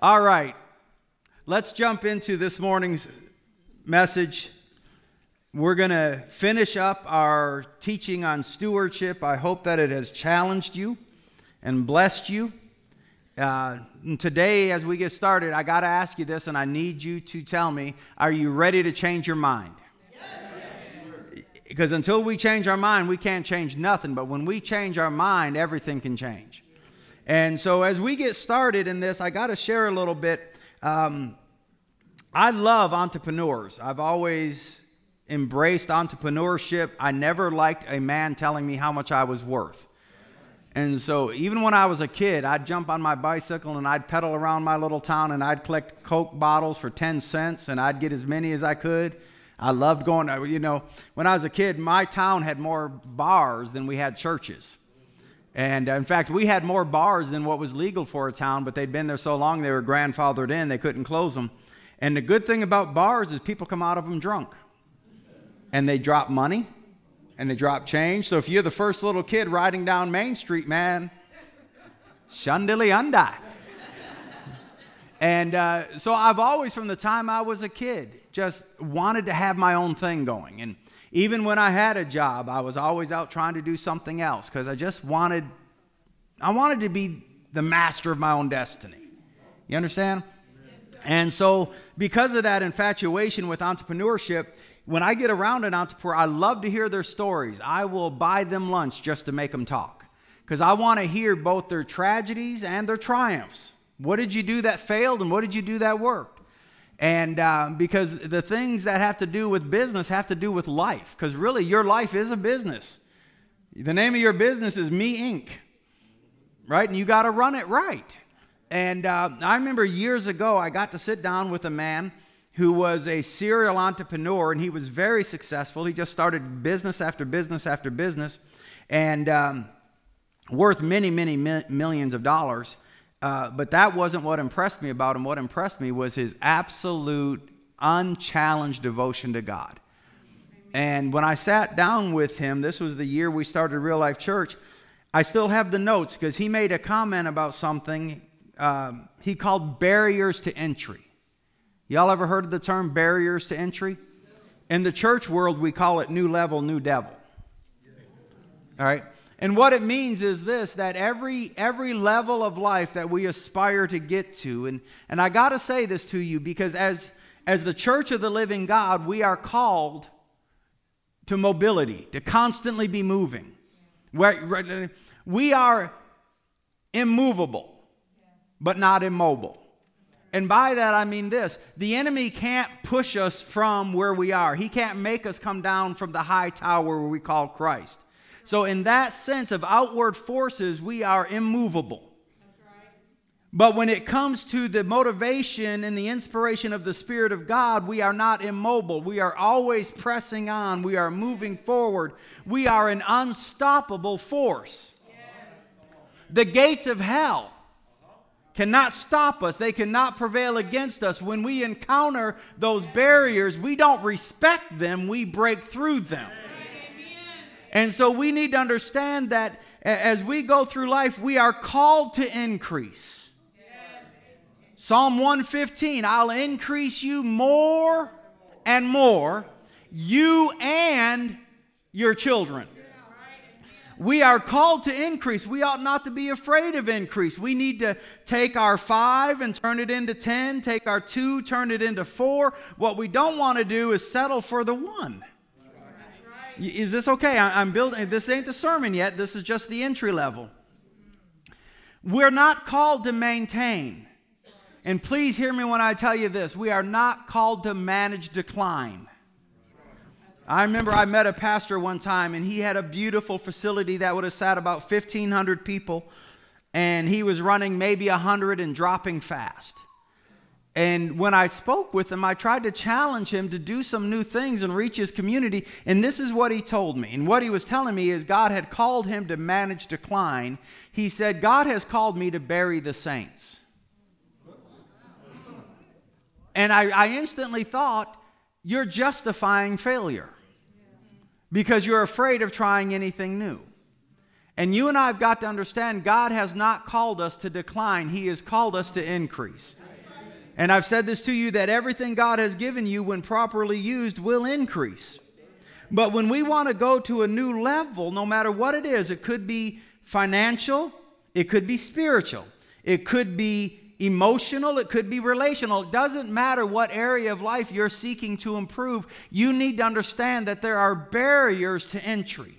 All right, let's jump into this morning's message. We're going to finish up our teaching on stewardship. I hope that it has challenged you and blessed you. Uh, today, as we get started, I got to ask you this, and I need you to tell me are you ready to change your mind? Because until we change our mind, we can't change nothing. But when we change our mind, everything can change. And so, as we get started in this, I got to share a little bit. Um, I love entrepreneurs. I've always embraced entrepreneurship. I never liked a man telling me how much I was worth. And so, even when I was a kid, I'd jump on my bicycle and I'd pedal around my little town and I'd collect Coke bottles for 10 cents and I'd get as many as I could. I loved going, you know, when I was a kid, my town had more bars than we had churches. And uh, in fact, we had more bars than what was legal for a town, but they'd been there so long they were grandfathered in, they couldn't close them. And the good thing about bars is people come out of them drunk. And they drop money and they drop change. So if you're the first little kid riding down Main Street, man, shandili undai. and uh, so I've always, from the time I was a kid, just wanted to have my own thing going. And even when I had a job, I was always out trying to do something else because I just wanted, I wanted to be the master of my own destiny. You understand? and so, because of that infatuation with entrepreneurship, when I get around an entrepreneur, I love to hear their stories. I will buy them lunch just to make them talk because I want to hear both their tragedies and their triumphs. What did you do that failed, and what did you do that worked? And uh, because the things that have to do with business have to do with life, because really your life is a business. The name of your business is Me Inc., right? And you got to run it right. And uh, I remember years ago, I got to sit down with a man who was a serial entrepreneur, and he was very successful. He just started business after business after business, and um, worth many, many mi- millions of dollars. Uh, but that wasn't what impressed me about him. What impressed me was his absolute, unchallenged devotion to God. And when I sat down with him, this was the year we started Real Life Church. I still have the notes because he made a comment about something um, he called barriers to entry. Y'all ever heard of the term barriers to entry? In the church world, we call it new level, new devil. All right? And what it means is this that every every level of life that we aspire to get to and and I got to say this to you because as as the church of the living God, we are called to mobility, to constantly be moving. We're, we are immovable, but not immobile. And by that I mean this the enemy can't push us from where we are, he can't make us come down from the high tower where we call Christ. So, in that sense of outward forces, we are immovable. But when it comes to the motivation and the inspiration of the Spirit of God, we are not immobile. We are always pressing on. We are moving forward. We are an unstoppable force. The gates of hell cannot stop us, they cannot prevail against us. When we encounter those barriers, we don't respect them, we break through them. And so we need to understand that as we go through life, we are called to increase. Psalm 115 I'll increase you more and more, you and your children. We are called to increase. We ought not to be afraid of increase. We need to take our five and turn it into 10, take our two, turn it into four. What we don't want to do is settle for the one. Is this okay? I'm building, eh, this ain't the sermon yet. This is just the entry level. We're not called to maintain. And please hear me when I tell you this we are not called to manage decline. I remember I met a pastor one time, and he had a beautiful facility that would have sat about 1,500 people, and he was running maybe 100 and dropping fast. And when I spoke with him, I tried to challenge him to do some new things and reach his community. And this is what he told me. And what he was telling me is God had called him to manage decline. He said, God has called me to bury the saints. And I, I instantly thought, you're justifying failure because you're afraid of trying anything new. And you and I have got to understand God has not called us to decline, He has called us to increase. And I've said this to you that everything God has given you, when properly used, will increase. But when we want to go to a new level, no matter what it is, it could be financial, it could be spiritual, it could be emotional, it could be relational. It doesn't matter what area of life you're seeking to improve. You need to understand that there are barriers to entry.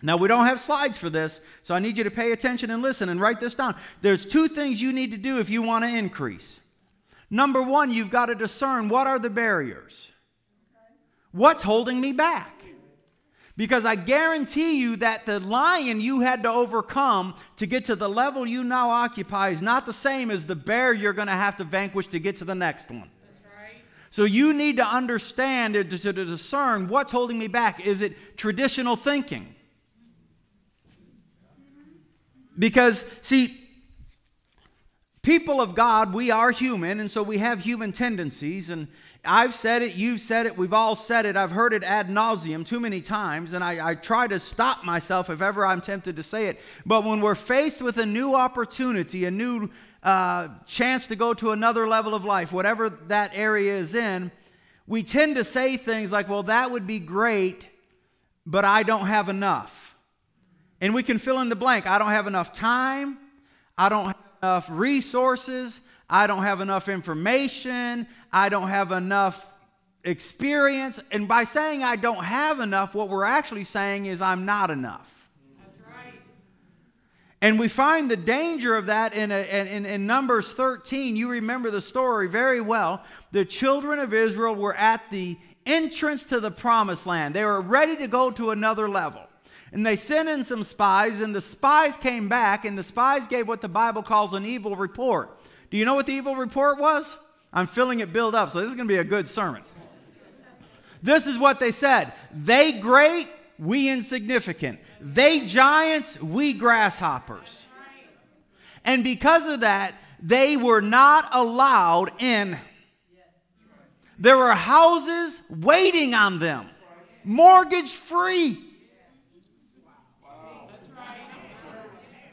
Now, we don't have slides for this, so I need you to pay attention and listen and write this down. There's two things you need to do if you want to increase. Number one, you've got to discern what are the barriers? What's holding me back? Because I guarantee you that the lion you had to overcome to get to the level you now occupy is not the same as the bear you're going to have to vanquish to get to the next one. So you need to understand to, to discern what's holding me back. Is it traditional thinking? Because, see, people of God, we are human, and so we have human tendencies. And I've said it, you've said it, we've all said it. I've heard it ad nauseum too many times, and I, I, try to stop myself if ever I'm tempted to say it. But when we're faced with a new opportunity, a new uh, chance to go to another level of life, whatever that area is in, we tend to say things like, well, that would be great, but I don't have enough. And we can fill in the blank. I don't have enough time. I don't have enough resources. I don't have enough information. I don't have enough experience. And by saying I don't have enough, what we're actually saying is I'm not enough. That's right. And we find the danger of that in, a, in, in Numbers 13. You remember the story very well. The children of Israel were at the entrance to the promised land, they were ready to go to another level. And they sent in some spies, and the spies came back, and the spies gave what the Bible calls an evil report. Do you know what the evil report was? I'm feeling it build up, so this is going to be a good sermon. This is what they said They great, we insignificant. They giants, we grasshoppers. And because of that, they were not allowed in. There were houses waiting on them, mortgage free.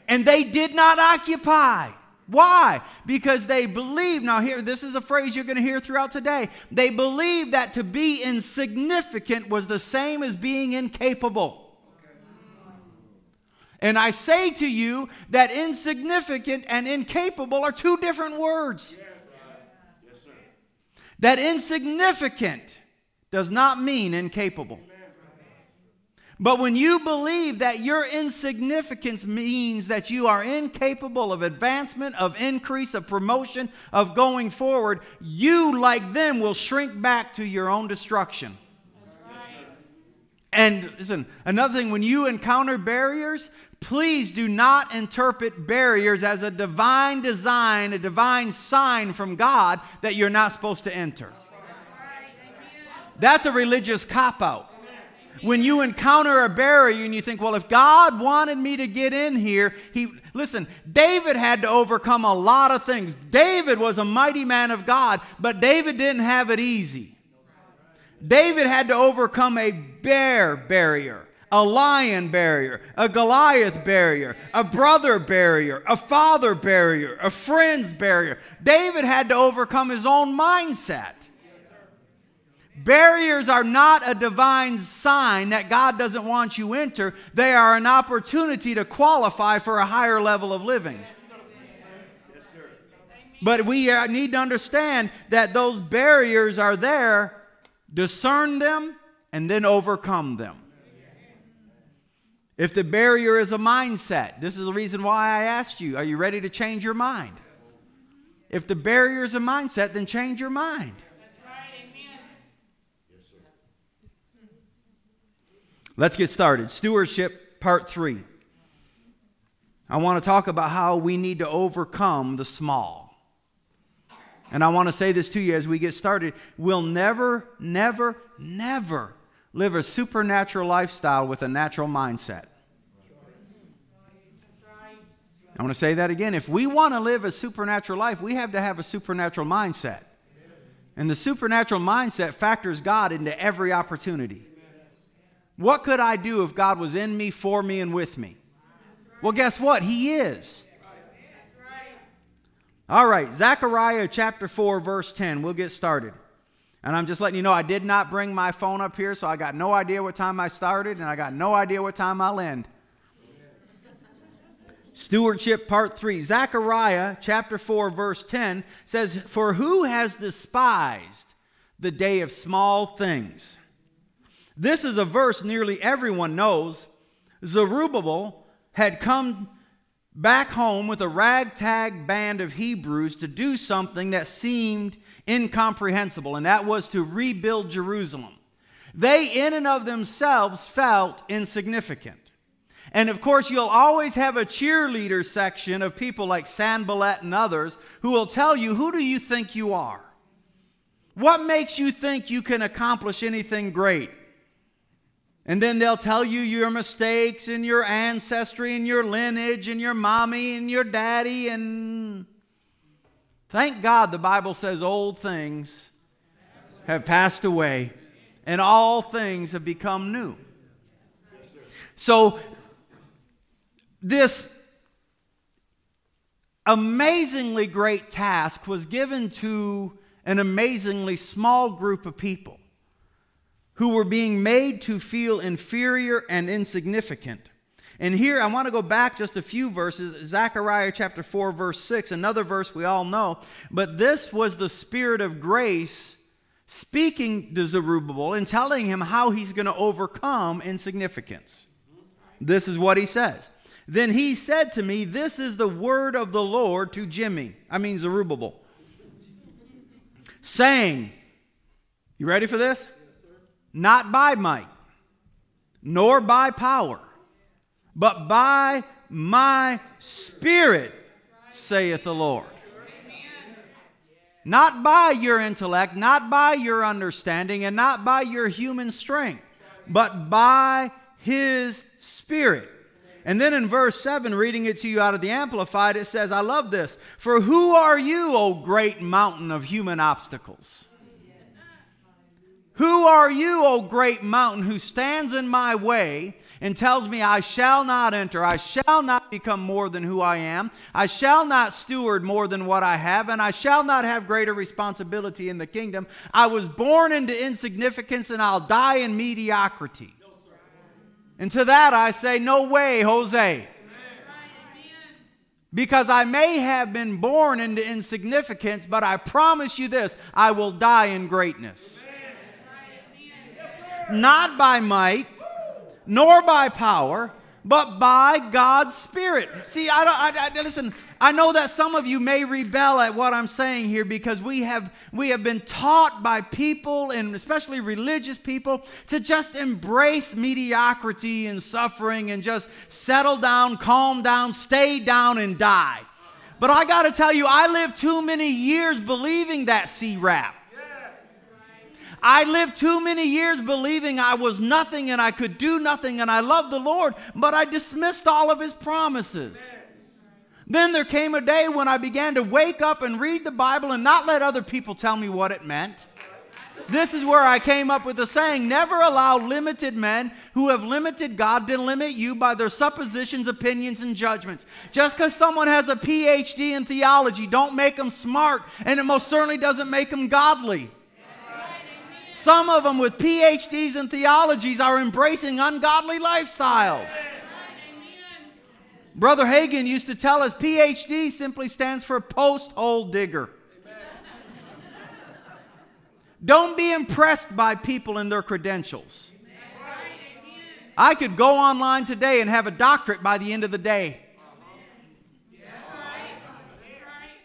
and they did not occupy. Why? Because they believe. Now, here, this is a phrase you're going to hear throughout today. They believed that to be insignificant was the same as being incapable. And I say to you that insignificant and incapable are two different words. That insignificant does not mean incapable. But when you believe that your insignificance means that you are incapable of advancement, of increase, of promotion, of going forward, you, like them, will shrink back to your own destruction. And listen, another thing, when you encounter barriers, please do not interpret barriers as a divine design, a divine sign from God that you're not supposed to enter. That's a religious cop out when you encounter a barrier and you think, well, if God wanted me to get in here, he listen, David had to overcome a lot of things. David was a mighty man of God, but David didn't have it easy. David had to overcome a bear barrier, a lion barrier, a Goliath barrier, a brother barrier, a father barrier, a friend's barrier. David had to overcome his own mindset. Barriers are not a divine sign that God doesn't want you enter. They are an opportunity to qualify for a higher level of living. But we uh, need to understand that those barriers are there, discern them, and then overcome them. If the barrier is a mindset, this is the reason why I asked you, are you ready to change your mind? If the barrier is a mindset, then change your mind. Let's get started. Stewardship, part three. I want to talk about how we need to overcome the small. And I want to say this to you as we get started. We'll never, never, never live a supernatural lifestyle with a natural mindset. I want to say that again. If we want to live a supernatural life, we have to have a supernatural mindset. And the supernatural mindset factors God into every opportunity. What could I do if God was in me, for me, and with me? Well, guess what? He is. All right, Zechariah chapter 4, verse 10. We'll get started. And I'm just letting you know I did not bring my phone up here, so I got no idea what time I started, and I got no idea what time I'll end. Stewardship part 3. Zechariah chapter 4, verse 10 says, For who has despised the day of small things? This is a verse nearly everyone knows. Zerubbabel had come back home with a ragtag band of Hebrews to do something that seemed incomprehensible, and that was to rebuild Jerusalem. They, in and of themselves, felt insignificant. And of course, you'll always have a cheerleader section of people like Sanballat and others who will tell you, Who do you think you are? What makes you think you can accomplish anything great? And then they'll tell you your mistakes and your ancestry and your lineage and your mommy and your daddy. And thank God the Bible says old things have passed away and all things have become new. So, this amazingly great task was given to an amazingly small group of people who were being made to feel inferior and insignificant. And here I want to go back just a few verses Zechariah chapter 4, verse 6, another verse we all know. But this was the Spirit of grace speaking to Zerubbabel and telling him how he's going to overcome insignificance. This is what he says. Then he said to me, This is the word of the Lord to Jimmy, I mean Zerubbabel, saying, You ready for this? Not by might, nor by power, but by my spirit, saith the Lord. Not by your intellect, not by your understanding, and not by your human strength, but by his spirit. And then in verse 7, reading it to you out of the Amplified, it says, I love this. For who are you, O great mountain of human obstacles? Who are you, O great mountain, who stands in my way and tells me I shall not enter, I shall not become more than who I am, I shall not steward more than what I have, and I shall not have greater responsibility in the kingdom? I was born into insignificance and I'll die in mediocrity. and to that I say, No way, Jose. Because I may have been born into insignificance, but I promise you this I will die in greatness not by might, nor by power, but by God's Spirit. See, I don't. I, I, listen. I know that some of you may rebel at what I'm saying here because we have we have been taught by people and especially religious people to just embrace mediocrity and suffering and just settle down, calm down, stay down, and die. But I got to tell you, I lived too many years believing that C rap. I lived too many years believing I was nothing and I could do nothing and I loved the Lord, but I dismissed all of His promises. Then there came a day when I began to wake up and read the Bible and not let other people tell me what it meant. This is where I came up with the saying never allow limited men who have limited God to limit you by their suppositions, opinions, and judgments. Just because someone has a PhD in theology, don't make them smart, and it most certainly doesn't make them godly. Some of them with PhDs in theologies are embracing ungodly lifestyles. Brother Hagin used to tell us PhD simply stands for post hole digger. Don't be impressed by people and their credentials. I could go online today and have a doctorate by the end of the day.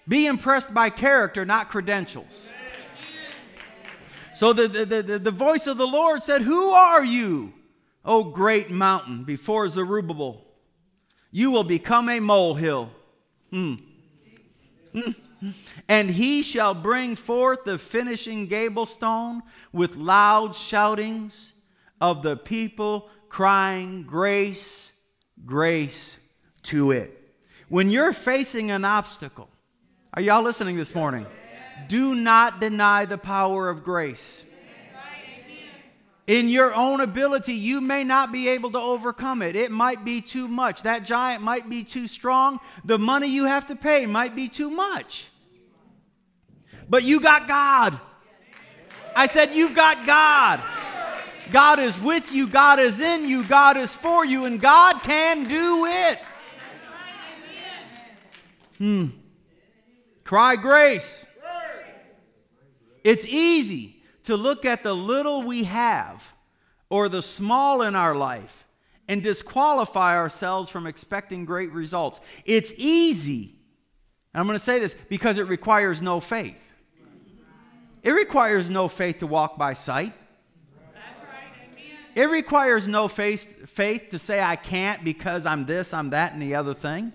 Be impressed by character, not credentials. So the, the, the, the voice of the Lord said, Who are you, O great mountain, before Zerubbabel? You will become a molehill. Hmm. Hmm. And he shall bring forth the finishing gable stone with loud shoutings of the people crying, Grace, grace to it. When you're facing an obstacle, are y'all listening this morning? Do not deny the power of grace. In your own ability, you may not be able to overcome it. It might be too much. That giant might be too strong. The money you have to pay might be too much. But you got God. I said, You've got God. God is with you, God is in you, God is for you, and God can do it. Hmm. Cry grace. It's easy to look at the little we have or the small in our life and disqualify ourselves from expecting great results. It's easy. And I'm going to say this because it requires no faith. It requires no faith to walk by sight. It requires no faith, faith to say I can't because I'm this, I'm that, and the other thing.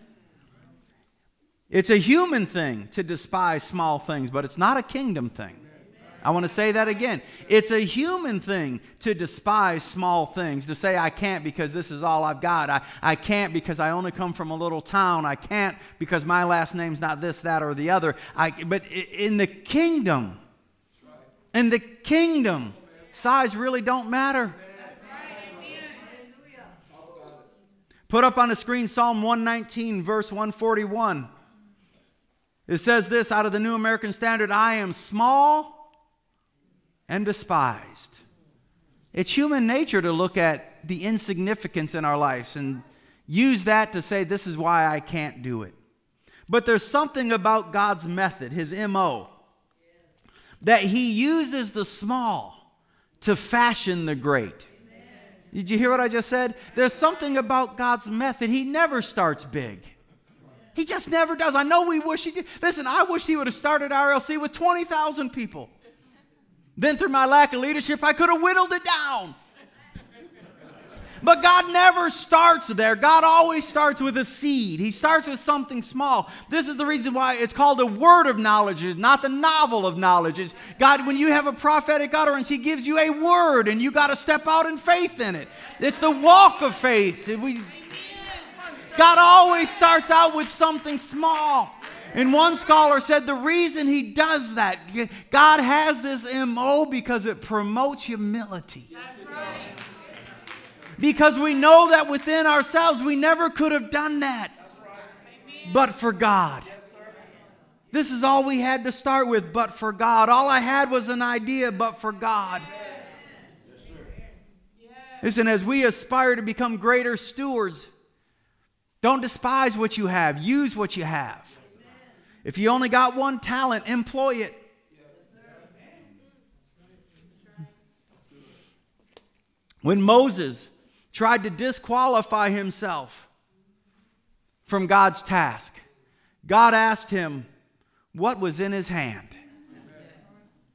It's a human thing to despise small things, but it's not a kingdom thing. I want to say that again. It's a human thing to despise small things, to say, I can't because this is all I've got. I, I can't because I only come from a little town. I can't because my last name's not this, that, or the other. I, but in the kingdom, in the kingdom, size really don't matter. Put up on the screen Psalm 119, verse 141. It says this out of the New American Standard I am small and despised. It's human nature to look at the insignificance in our lives and use that to say, This is why I can't do it. But there's something about God's method, his MO, that he uses the small to fashion the great. Did you hear what I just said? There's something about God's method. He never starts big. He just never does. I know we wish he did. Listen, I wish he would have started RLC with 20,000 people. Then, through my lack of leadership, I could have whittled it down. But God never starts there. God always starts with a seed. He starts with something small. This is the reason why it's called a word of knowledge, not the novel of knowledge. God, when you have a prophetic utterance, He gives you a word and you got to step out in faith in it. It's the walk of faith. We, God always starts out with something small. And one scholar said the reason he does that, God has this MO because it promotes humility. Because we know that within ourselves we never could have done that but for God. This is all we had to start with, but for God. All I had was an idea, but for God. Listen, as we aspire to become greater stewards, don't despise what you have, use what you have. If you only got one talent, employ it. When Moses tried to disqualify himself from God's task. God asked him what was in his hand.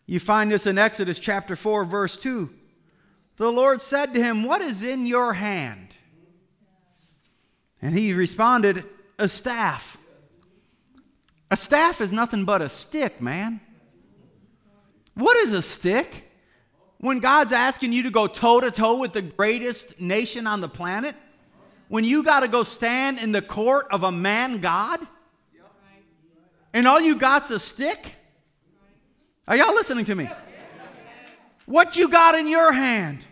You find this in Exodus chapter 4, verse 2. The Lord said to him, What is in your hand? And he responded, A staff. A staff is nothing but a stick, man. What is a stick? When God's asking you to go toe to toe with the greatest nation on the planet, when you got to go stand in the court of a man God, and all you got's a stick? Are y'all listening to me? What you got in your hand?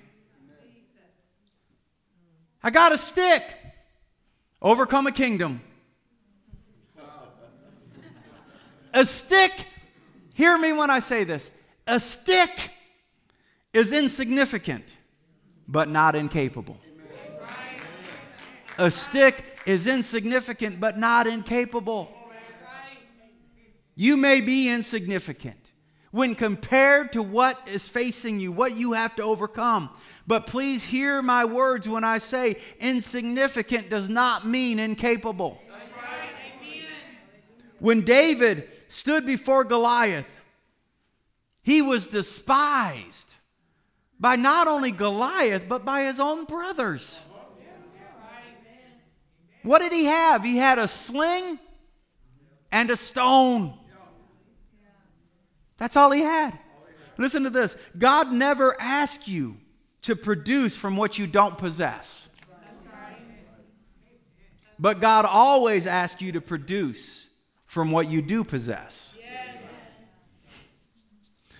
I got a stick. Overcome a kingdom. A stick, hear me when I say this. A stick is insignificant, but not incapable. A stick is insignificant, but not incapable. You may be insignificant when compared to what is facing you, what you have to overcome. But please hear my words when I say insignificant does not mean incapable. When David stood before Goliath, he was despised by not only Goliath, but by his own brothers. What did he have? He had a sling and a stone. That's all he had. Listen to this God never asks you to produce from what you don't possess. But God always asks you to produce from what you do possess.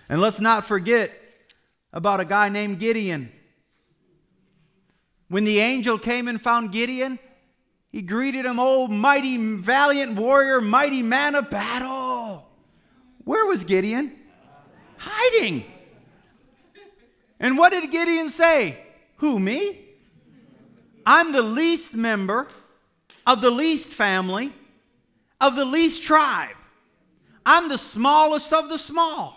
And let's not forget about a guy named Gideon. When the angel came and found Gideon, he greeted him, Oh, mighty, valiant warrior, mighty man of battle. Where was Gideon? Hiding. And what did Gideon say? Who, me? I'm the least member of the least family of the least tribe. I'm the smallest of the small.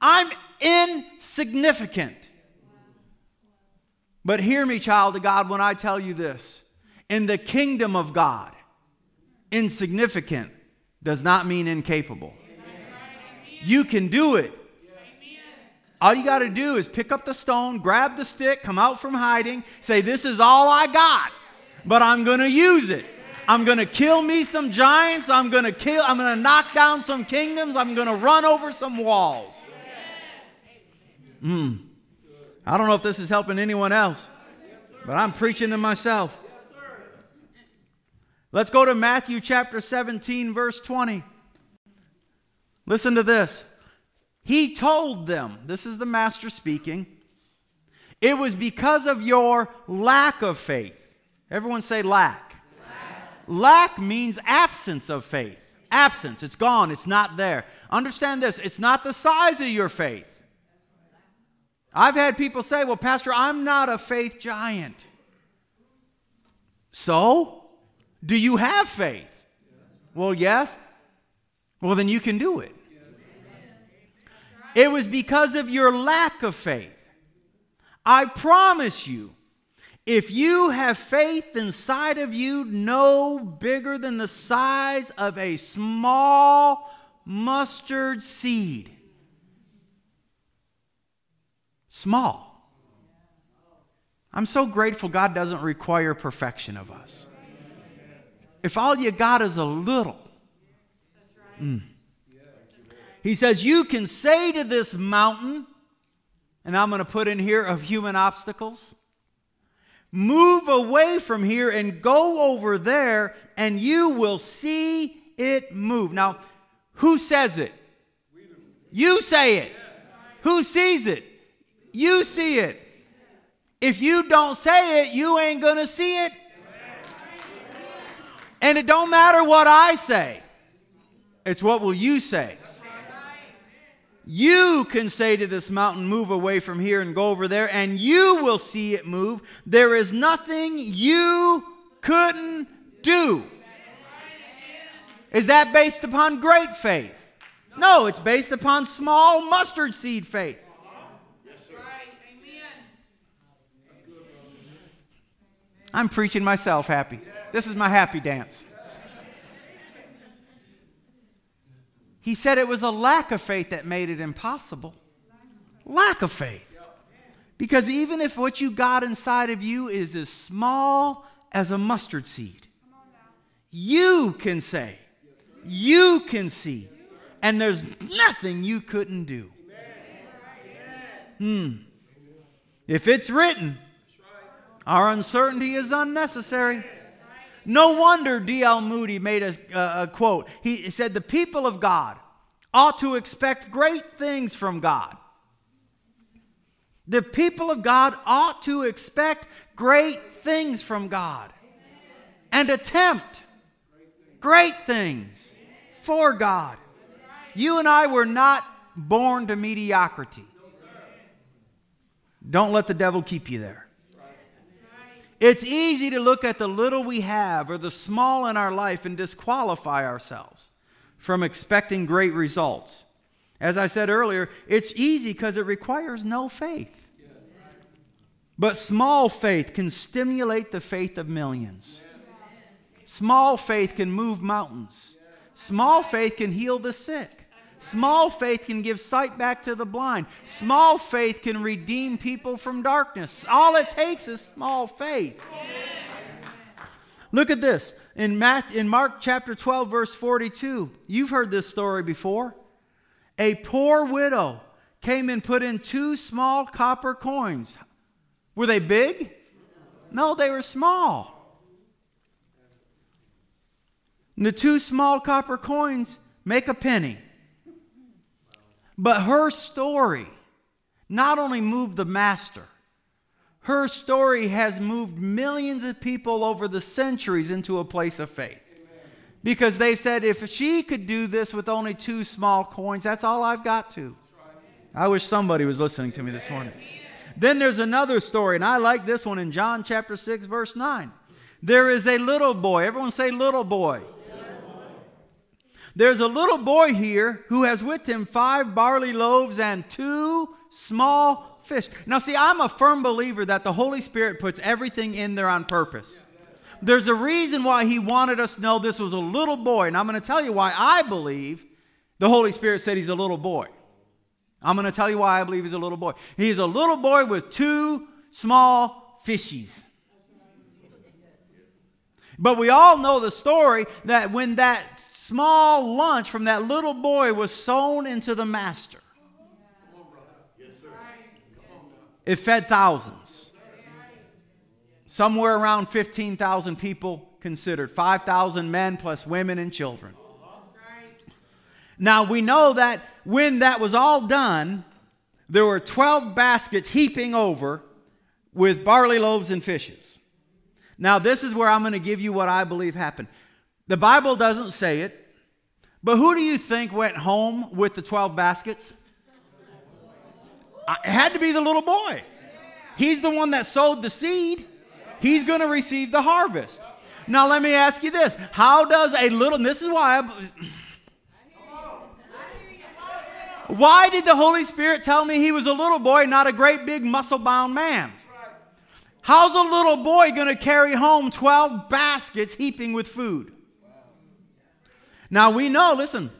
I'm insignificant. But hear me, child of God, when I tell you this. In the kingdom of God, insignificant does not mean incapable. You can do it. All you got to do is pick up the stone, grab the stick, come out from hiding, say, This is all I got, but I'm going to use it. I'm going to kill me some giants. I'm going to kill, I'm going to knock down some kingdoms. I'm going to run over some walls. Mm. I don't know if this is helping anyone else, but I'm preaching to myself. Let's go to Matthew chapter 17, verse 20. Listen to this. He told them, this is the master speaking, it was because of your lack of faith. Everyone say lack. Lack, means absence of faith. Absence, it's gone, it's not there. Understand this it's not the size of your faith. I've had people say, Well, Pastor, I'm not a faith giant. So, do you have faith? Well, yes. Well, then you can do it. It was because of your lack of faith. I promise you, if you have faith inside of you no bigger than the size of a small mustard seed, small. I'm so grateful God doesn't require perfection of us. If all you got is a little, mm, he says, You can say to this mountain, and I'm going to put in here of human obstacles, move away from here and go over there, and you will see it move. Now, who says it? You say it. Who sees it? You see it. If you don't say it, you ain't going to see it. And it don't matter what I say. It's what will you say? You can say to this mountain, Move away from here and go over there, and you will see it move. There is nothing you couldn't do. Is that based upon great faith? No, it's based upon small mustard seed faith. I'm preaching myself happy. This is my happy dance. He said it was a lack of faith that made it impossible. Lack of faith. Because even if what you got inside of you is as small as a mustard seed, you can say, you can see, and there's nothing you couldn't do. Hmm. If it's written, our uncertainty is unnecessary. No wonder D.L. Moody made a, a, a quote. He said, The people of God ought to expect great things from God. The people of God ought to expect great things from God and attempt great things for God. You and I were not born to mediocrity. Don't let the devil keep you there. It's easy to look at the little we have or the small in our life and disqualify ourselves from expecting great results. As I said earlier, it's easy because it requires no faith. But small faith can stimulate the faith of millions. Small faith can move mountains. Small faith can heal the sick. Small faith can give sight back to the blind. Small faith can redeem people from darkness. All it takes is small faith. Look at this. In, in Mark chapter 12, verse 42, you've heard this story before. A poor widow came and put in two small copper coins. Were they big? No, they were small. And the two small copper coins make a penny. But her story not only moved the master, her story has moved millions of people over the centuries into a place of faith. Because they've said, if she could do this with only two small coins, that's all I've got to. I wish somebody was listening to me this morning. Then there's another story, and I like this one in John chapter 6, verse 9. There is a little boy. Everyone say, little boy. There's a little boy here who has with him five barley loaves and two small fish. Now, see, I'm a firm believer that the Holy Spirit puts everything in there on purpose. There's a reason why He wanted us to know this was a little boy, and I'm going to tell you why I believe the Holy Spirit said He's a little boy. I'm going to tell you why I believe He's a little boy. He's a little boy with two small fishies. But we all know the story that when that small lunch from that little boy was sown into the master, it fed thousands. Somewhere around 15,000 people considered, 5,000 men plus women and children. Now we know that when that was all done, there were 12 baskets heaping over with barley loaves and fishes. Now, this is where I'm going to give you what I believe happened. The Bible doesn't say it, but who do you think went home with the 12 baskets? Uh, it had to be the little boy. He's the one that sowed the seed. He's going to receive the harvest. Now, let me ask you this How does a little, this is why I. Why did the Holy Spirit tell me he was a little boy, not a great big muscle bound man? How's a little boy going to carry home 12 baskets heaping with food? Now we know, listen,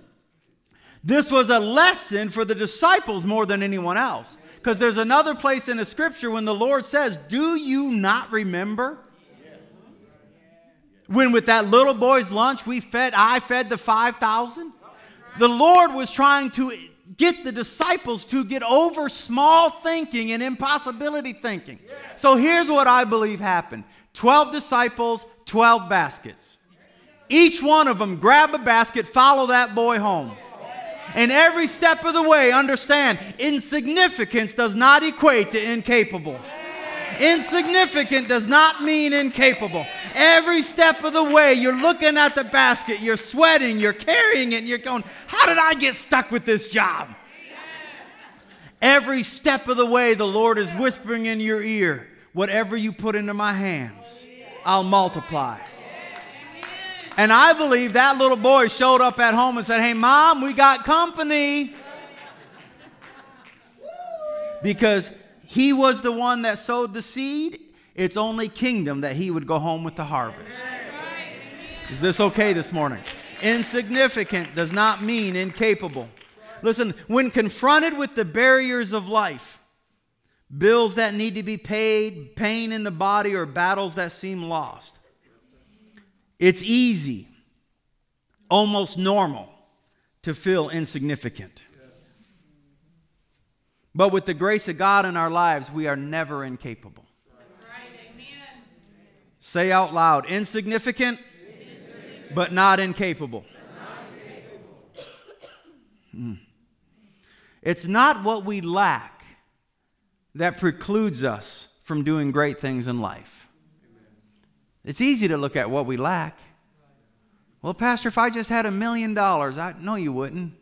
this was a lesson for the disciples more than anyone else. Because there's another place in the scripture when the Lord says, Do you not remember? When with that little boy's lunch we fed, I fed the 5,000. The Lord was trying to get the disciples to get over small thinking and impossibility thinking. So here's what I believe happened 12 disciples, 12 baskets. Each one of them grab a basket, follow that boy home. And every step of the way, understand insignificance does not equate to incapable. Insignificant does not mean incapable. Every step of the way, you're looking at the basket, you're sweating, you're carrying it, and you're going, How did I get stuck with this job? Every step of the way, the Lord is whispering in your ear, Whatever you put into my hands, I'll multiply. And I believe that little boy showed up at home and said, Hey, mom, we got company. Because he was the one that sowed the seed. It's only kingdom that he would go home with the harvest. Is this okay this morning? Insignificant does not mean incapable. Listen, when confronted with the barriers of life, bills that need to be paid, pain in the body, or battles that seem lost, it's easy, almost normal, to feel insignificant. But with the grace of God in our lives, we are never incapable. Say out loud insignificant, insignificant. but not incapable. Mm. It's not what we lack that precludes us from doing great things in life. It's easy to look at what we lack. Well, Pastor, if I just had a million dollars, I no, you wouldn't.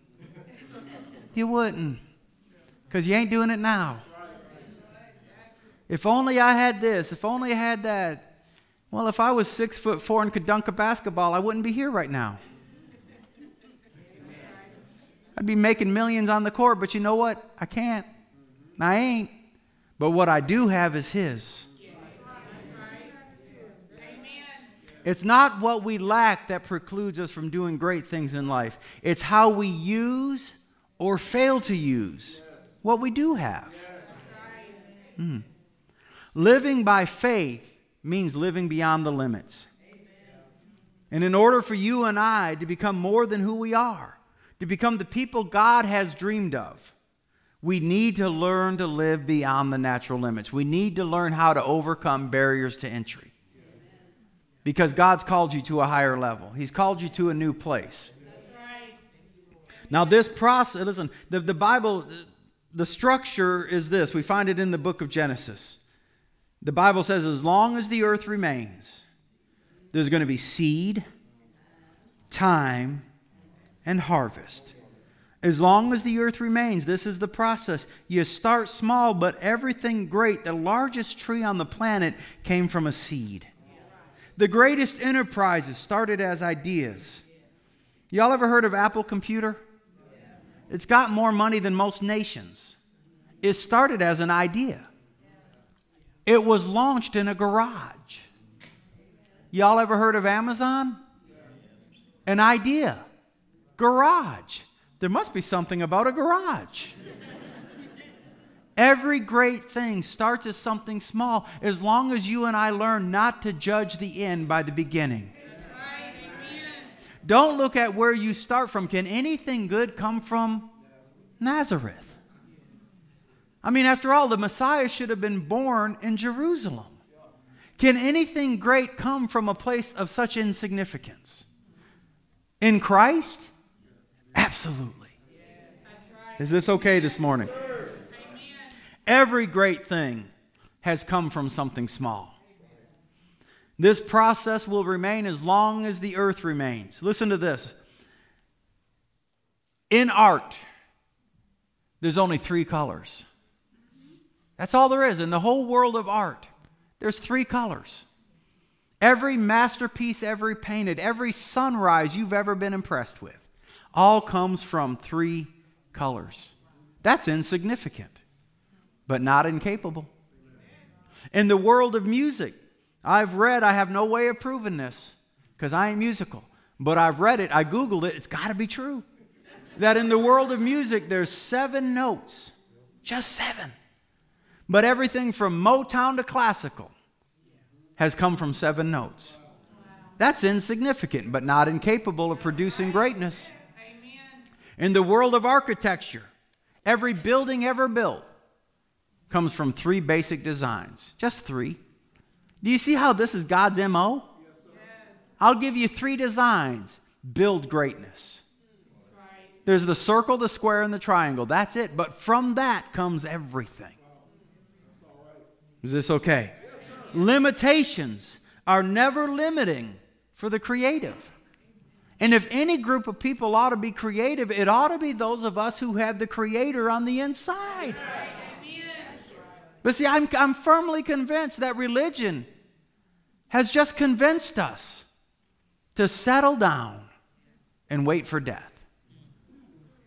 You wouldn't because you ain't doing it now. If only I had this, if only I had that. Well, if I was six foot four and could dunk a basketball, I wouldn't be here right now. I'd be making millions on the court, but you know what? I can't. I ain't. But what I do have is His. It's not what we lack that precludes us from doing great things in life. It's how we use or fail to use what we do have. Mm. Living by faith means living beyond the limits. And in order for you and I to become more than who we are, to become the people God has dreamed of, we need to learn to live beyond the natural limits. We need to learn how to overcome barriers to entry. Because God's called you to a higher level, He's called you to a new place. Now, this process, listen, the, the Bible, the structure is this we find it in the book of Genesis. The Bible says, as long as the earth remains, there's going to be seed, time, and harvest. As long as the earth remains, this is the process. You start small, but everything great, the largest tree on the planet, came from a seed. The greatest enterprises started as ideas. Y'all ever heard of Apple Computer? It's got more money than most nations. It started as an idea. It was launched in a garage. Y'all ever heard of Amazon? An idea. Garage. There must be something about a garage. Every great thing starts as something small as long as you and I learn not to judge the end by the beginning. Don't look at where you start from. Can anything good come from Nazareth? I mean, after all, the Messiah should have been born in Jerusalem. Can anything great come from a place of such insignificance? In Christ? Absolutely. Is this okay this morning? Every great thing has come from something small. This process will remain as long as the earth remains. Listen to this. In art, there's only three colors. That's all there is. In the whole world of art, there's three colors. Every masterpiece ever painted, every sunrise you've ever been impressed with, all comes from three colors. That's insignificant, but not incapable. In the world of music, I've read, I have no way of proving this because I ain't musical, but I've read it, I Googled it, it's got to be true. That in the world of music, there's seven notes, just seven. But everything from Motown to classical has come from seven notes. That's insignificant, but not incapable of producing greatness. In the world of architecture, every building ever built comes from three basic designs. Just three. Do you see how this is God's MO? I'll give you three designs. Build greatness. There's the circle, the square, and the triangle. That's it. But from that comes everything. Is this okay? Limitations are never limiting for the creative. And if any group of people ought to be creative, it ought to be those of us who have the Creator on the inside. But see, I'm, I'm firmly convinced that religion has just convinced us to settle down and wait for death.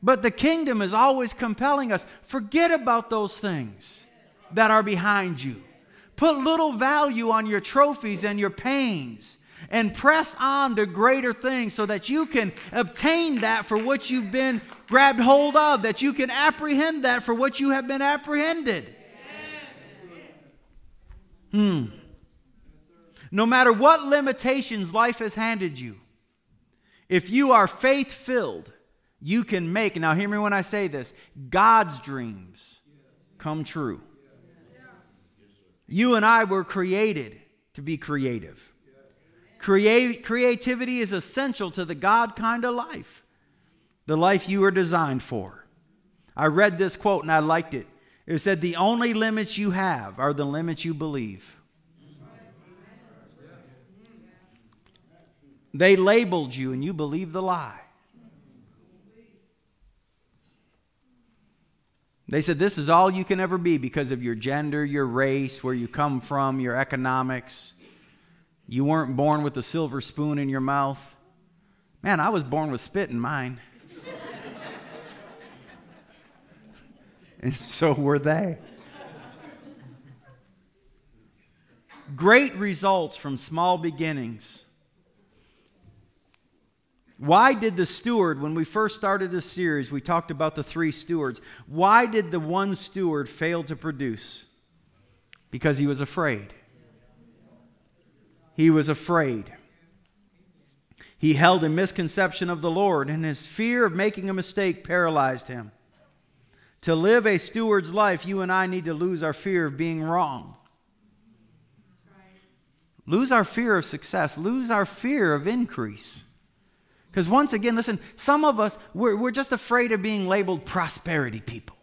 But the kingdom is always compelling us forget about those things that are behind you. Put little value on your trophies and your pains and press on to greater things so that you can obtain that for what you've been grabbed hold of, that you can apprehend that for what you have been apprehended. Hmm. No matter what limitations life has handed you, if you are faith filled, you can make, now hear me when I say this, God's dreams come true. You and I were created to be creative. Creativity is essential to the God kind of life, the life you were designed for. I read this quote and I liked it. It said, The only limits you have are the limits you believe. They labeled you and you believe the lie. They said this is all you can ever be because of your gender, your race, where you come from, your economics. You weren't born with a silver spoon in your mouth. Man, I was born with spit in mine. And so were they. Great results from small beginnings. Why did the steward, when we first started this series, we talked about the three stewards. Why did the one steward fail to produce? Because he was afraid. He was afraid. He held a misconception of the Lord, and his fear of making a mistake paralyzed him. To live a steward's life, you and I need to lose our fear of being wrong. Lose our fear of success, lose our fear of increase. Because once again, listen, some of us, we're, we're just afraid of being labeled prosperity people.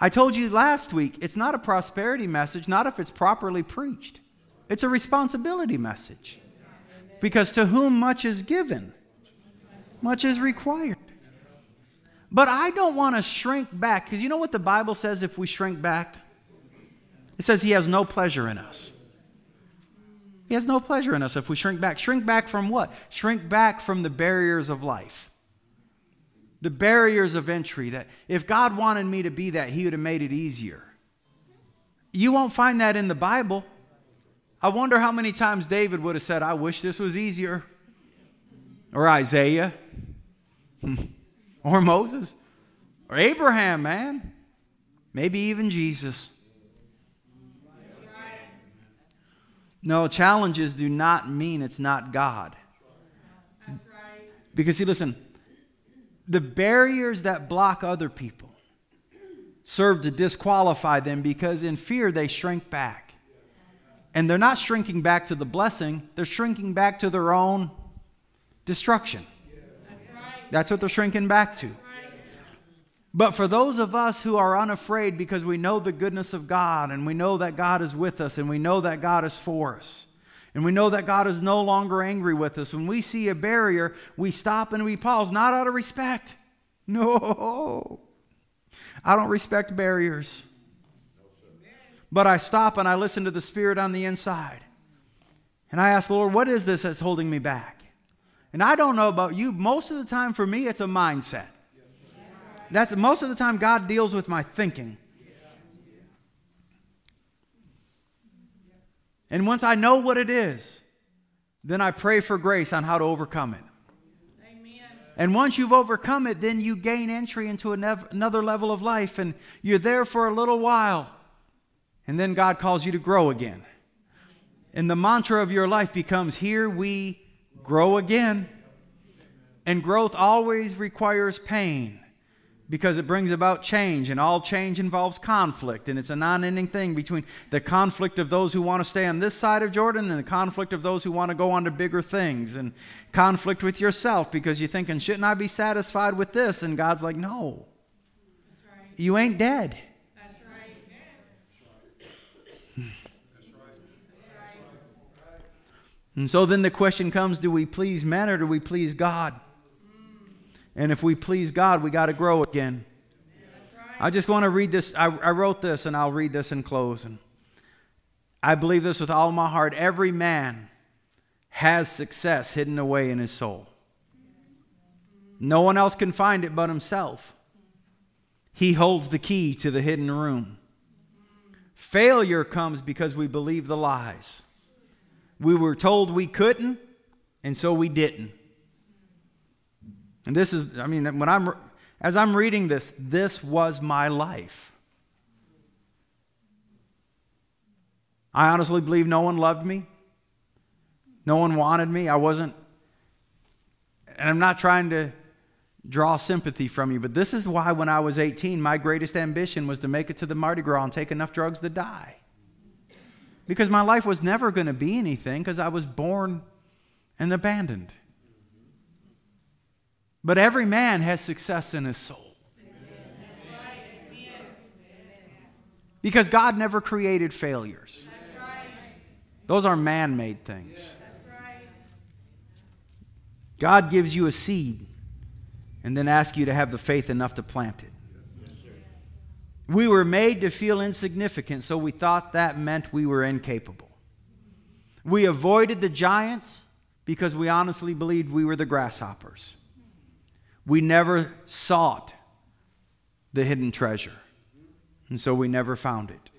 I told you last week, it's not a prosperity message, not if it's properly preached. It's a responsibility message. Because to whom much is given, much is required. But I don't want to shrink back, because you know what the Bible says if we shrink back? It says He has no pleasure in us. He has no pleasure in us if we shrink back. Shrink back from what? Shrink back from the barriers of life. The barriers of entry that if God wanted me to be that, He would have made it easier. You won't find that in the Bible. I wonder how many times David would have said, I wish this was easier. Or Isaiah. or Moses. Or Abraham, man. Maybe even Jesus. No, challenges do not mean it's not God. Because, see, listen, the barriers that block other people serve to disqualify them because in fear they shrink back. And they're not shrinking back to the blessing, they're shrinking back to their own destruction. That's what they're shrinking back to. But for those of us who are unafraid because we know the goodness of God and we know that God is with us and we know that God is for us and we know that God is no longer angry with us, when we see a barrier, we stop and we pause, not out of respect. No. I don't respect barriers. But I stop and I listen to the Spirit on the inside. And I ask, Lord, what is this that's holding me back? And I don't know about you. Most of the time for me, it's a mindset. That's most of the time God deals with my thinking. And once I know what it is, then I pray for grace on how to overcome it. And once you've overcome it, then you gain entry into another level of life and you're there for a little while. And then God calls you to grow again. And the mantra of your life becomes here we grow again. And growth always requires pain because it brings about change, and all change involves conflict, and it's a non ending thing between the conflict of those who want to stay on this side of Jordan and the conflict of those who want to go on to bigger things, and conflict with yourself because you're thinking, shouldn't I be satisfied with this? And God's like, no. Right. You ain't dead. That's right. That's right. And so then the question comes do we please men or do we please God? And if we please God, we got to grow again. I just want to read this. I, I, wrote this and I'll read this in closing. I believe this with all my heart. Every man has success hidden away in his soul. No one else can find it but himself. He holds the key to the hidden room. Failure comes because we believe the lies. We were told we couldn't, and so we didn't. And this is, I mean, when I'm, as I'm reading this, this was my life. I honestly believe no one loved me. No one wanted me. I wasn't, and I'm not trying to draw sympathy from you, but this is why when I was 18, my greatest ambition was to make it to the Mardi Gras and take enough drugs to die. Because my life was never going to be anything because I was born and abandoned. But every man has success in his soul. Because God never created failures. Those are man made things. God gives you a seed and then asks you to have the faith enough to plant it. We were made to feel insignificant, so we thought that meant we were incapable. We avoided the giants because we honestly believed we were the grasshoppers. We never sought the hidden treasure, and so we never found it.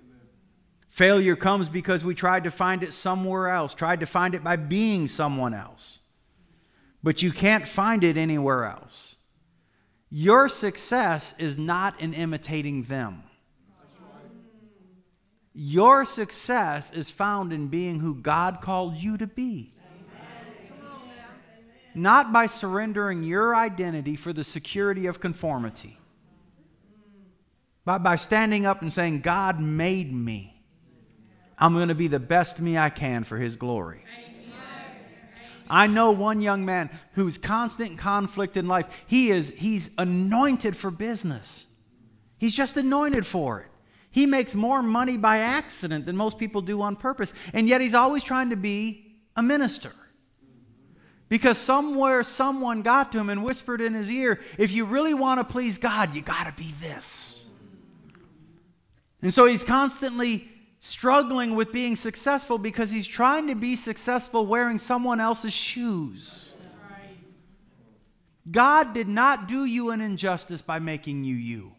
Failure comes because we tried to find it somewhere else, tried to find it by being someone else. But you can't find it anywhere else. Your success is not in imitating them. Your success is found in being who God called you to be not by surrendering your identity for the security of conformity, but by standing up and saying, God made me. I'm going to be the best me I can for His glory. I know one young man who's constant conflict in life. He is he's anointed for business. He's just anointed for it. He makes more money by accident than most people do on purpose. And yet he's always trying to be a minister. Because somewhere someone got to him and whispered in his ear, if you really want to please God, you got to be this. And so he's constantly struggling with being successful because he's trying to be successful wearing someone else's shoes. God did not do you an injustice by making you you.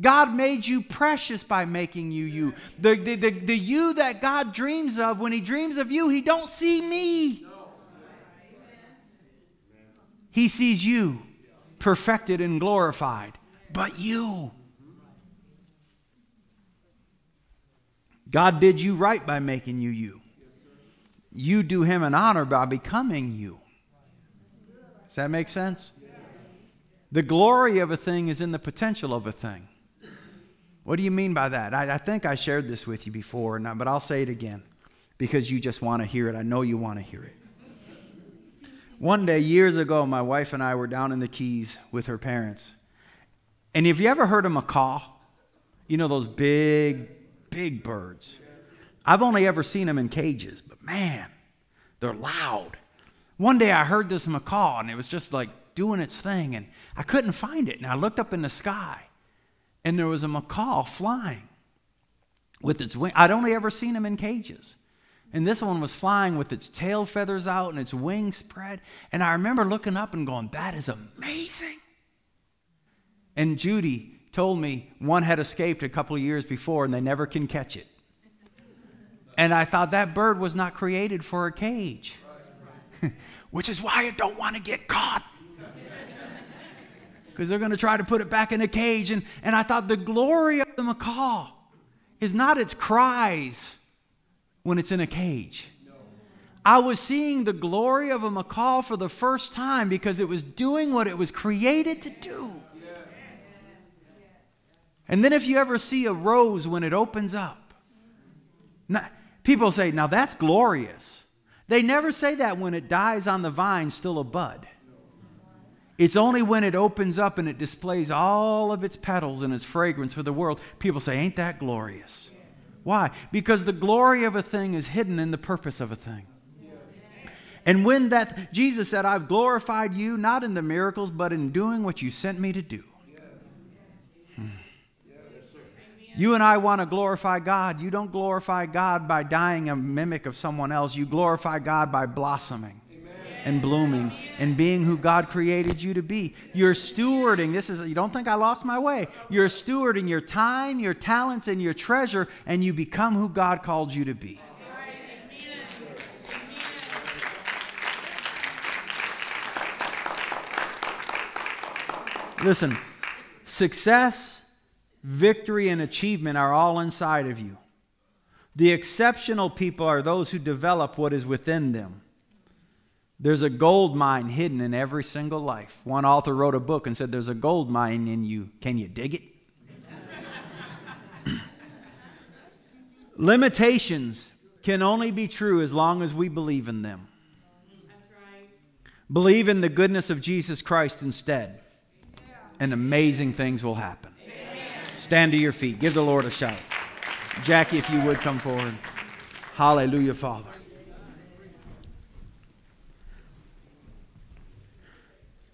God made you precious by making you you. The, the, the, the you that God dreams of, when he dreams of you, he don't see me. He sees you perfected and glorified, but you. God did you right by making you you. You do him an honor by becoming you. Does that make sense? The glory of a thing is in the potential of a thing. What do you mean by that? I, I think I shared this with you before, but I'll say it again because you just want to hear it. I know you want to hear it. One day, years ago, my wife and I were down in the Keys with her parents. And have you ever heard a macaw? You know, those big, big birds. I've only ever seen them in cages, but man, they're loud. One day I heard this macaw, and it was just like doing its thing, and I couldn't find it. And I looked up in the sky, and there was a macaw flying with its wing. I'd only ever seen them in cages. And this one was flying with its tail feathers out and its wings spread. And I remember looking up and going, that is amazing. And Judy told me one had escaped a couple of years before and they never can catch it. And I thought that bird was not created for a cage, which is why I don't want to get caught because they're going to try to put it back in a cage. And, and I thought the glory of the macaw is not its cries when it's in a cage. I was seeing the glory of a macaw for the first time because it was doing what it was created to do. And then if you ever see a rose when it opens up, people say, now that's glorious. They never say that when it dies on the vine, still a bud. It's only when it opens up and it displays all of its petals and its fragrance for the world, people say, Ain't that glorious? Why? Because the glory of a thing is hidden in the purpose of a thing. And when that, Jesus said, I've glorified you not in the miracles, but in doing what you sent me to do. Hmm. You and I want to glorify God. You don't glorify God by dying a mimic of someone else. You glorify God by blossoming and blooming and being who God created you to be. You're stewarding. This is, you don't think I lost my way. You're stewarding your time, your talents, and your treasure, and you become who God called you to be. Listen, success, victory, and achievement are all inside of you. The exceptional people are those who develop what is within them. There's a gold mine hidden in every single life. One author wrote a book and said, There's a gold mine in you. Can you dig it? Limitations can only be true as long as we believe in them. Believe in the goodness of Jesus Christ instead, and amazing things will happen. Stand to your feet. Give the Lord a shout. Jackie, if you would come forward. Hallelujah, Father.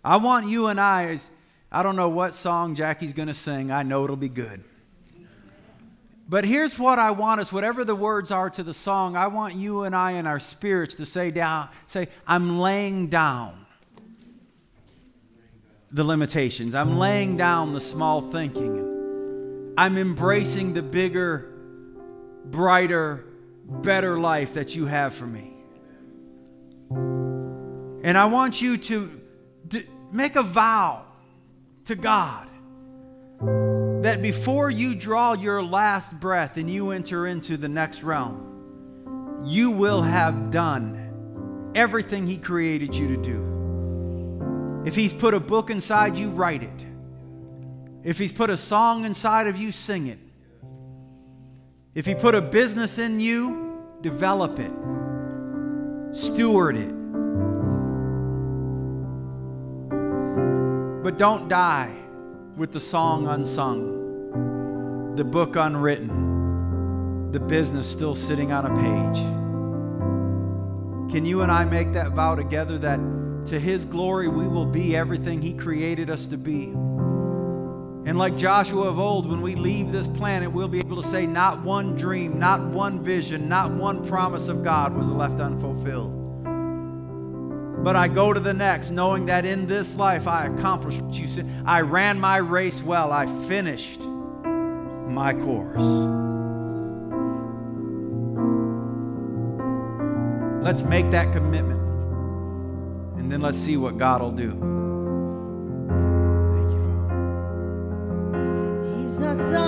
I want you and I, as, I don't know what song Jackie's going to sing. I know it'll be good. But here's what I want us, whatever the words are to the song, I want you and I in our spirits to say down, say, I'm laying down the limitations. I'm laying down the small thinking. I'm embracing the bigger, brighter, better life that you have for me. And I want you to make a vow to God that before you draw your last breath and you enter into the next realm, you will have done everything He created you to do. If He's put a book inside you, write it. If He's put a song inside of you, sing it. If He put a business in you, develop it, steward it. But don't die with the song unsung, the book unwritten, the business still sitting on a page. Can you and I make that vow together that to His glory we will be everything He created us to be? And like Joshua of old, when we leave this planet, we'll be able to say, Not one dream, not one vision, not one promise of God was left unfulfilled. But I go to the next, knowing that in this life I accomplished what you said. I ran my race well, I finished my course. Let's make that commitment. And then let's see what God will do. He's not done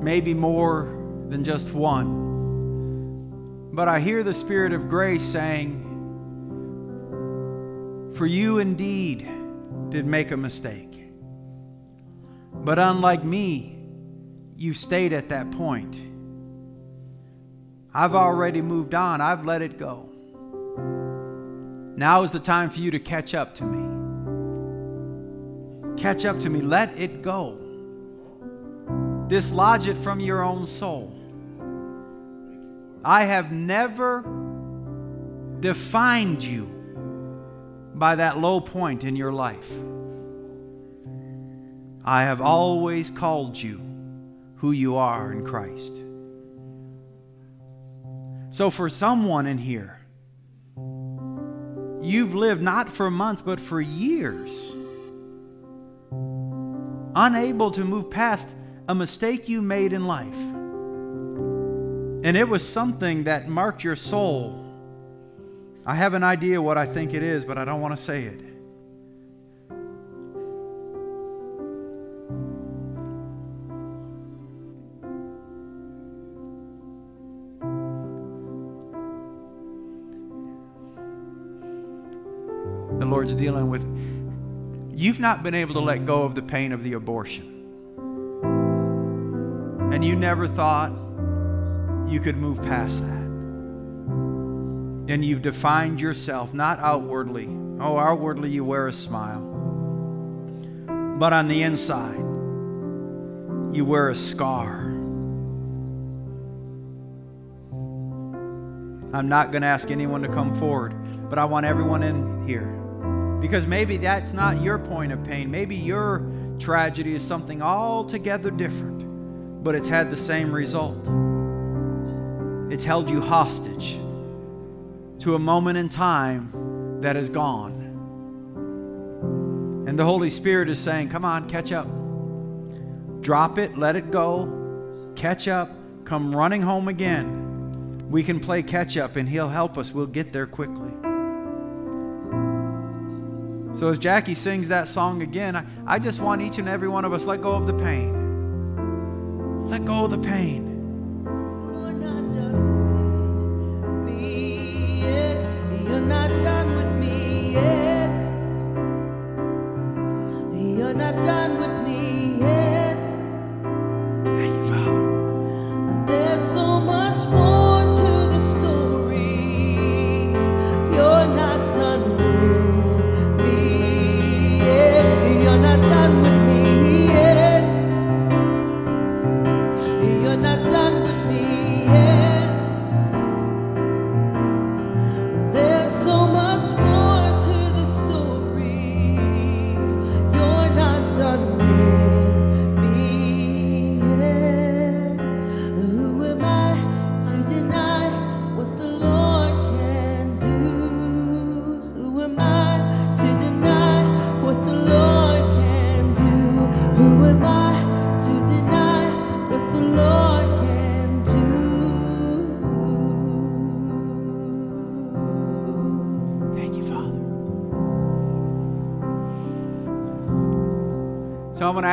maybe more than just one. But I hear the Spirit of grace saying, For you indeed did make a mistake. But unlike me, you stayed at that point. I've already moved on, I've let it go. Now is the time for you to catch up to me. Catch up to me. Let it go dislodge it from your own soul. I have never defined you by that low point in your life. I have always called you who you are in Christ. So, for someone in here, you've lived not for months, but for years, unable to move past a mistake you made in life. And it was something that marked your soul. I have an idea what I think it is, but I don't want to say it. The Lord's dealing with you've not been able to let go of the pain of the abortion and you never thought you could move past that. And you've defined yourself not outwardly. Oh, outwardly you wear a smile. But on the inside, you wear a scar. I'm not going to ask anyone to come forward, but I want everyone in here. Because maybe that's not your point of pain. Maybe your tragedy is something altogether different but it's had the same result. It's held you hostage to a moment in time that is gone. And the Holy Spirit is saying, Come on, catch up. Drop it, let it go, catch up, come running home again. We can play catch up and He'll help us. We'll get there quickly. So, as Jackie sings that song again, I, I just want each and every one of us let go of the pain. Let go of the pain. Not done with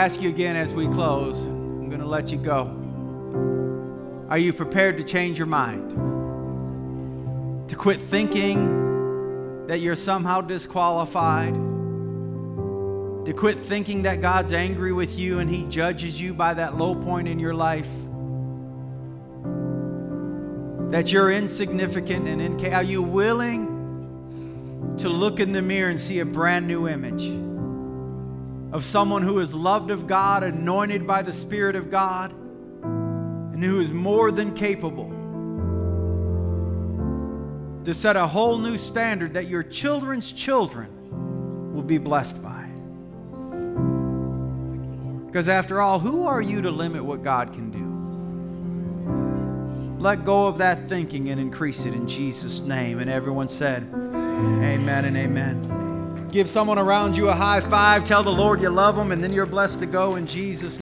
ask you again as we close. I'm going to let you go. Are you prepared to change your mind? To quit thinking that you're somehow disqualified? To quit thinking that God's angry with you and He judges you by that low point in your life? That you're insignificant and incapable? Are you willing to look in the mirror and see a brand new image of someone who is loved of God, anointed by the Spirit of God, and who is more than capable to set a whole new standard that your children's children will be blessed by. Because after all, who are you to limit what God can do? Let go of that thinking and increase it in Jesus' name. And everyone said, Amen and amen. Give someone around you a high five. Tell the Lord you love them, and then you're blessed to go in Jesus' name.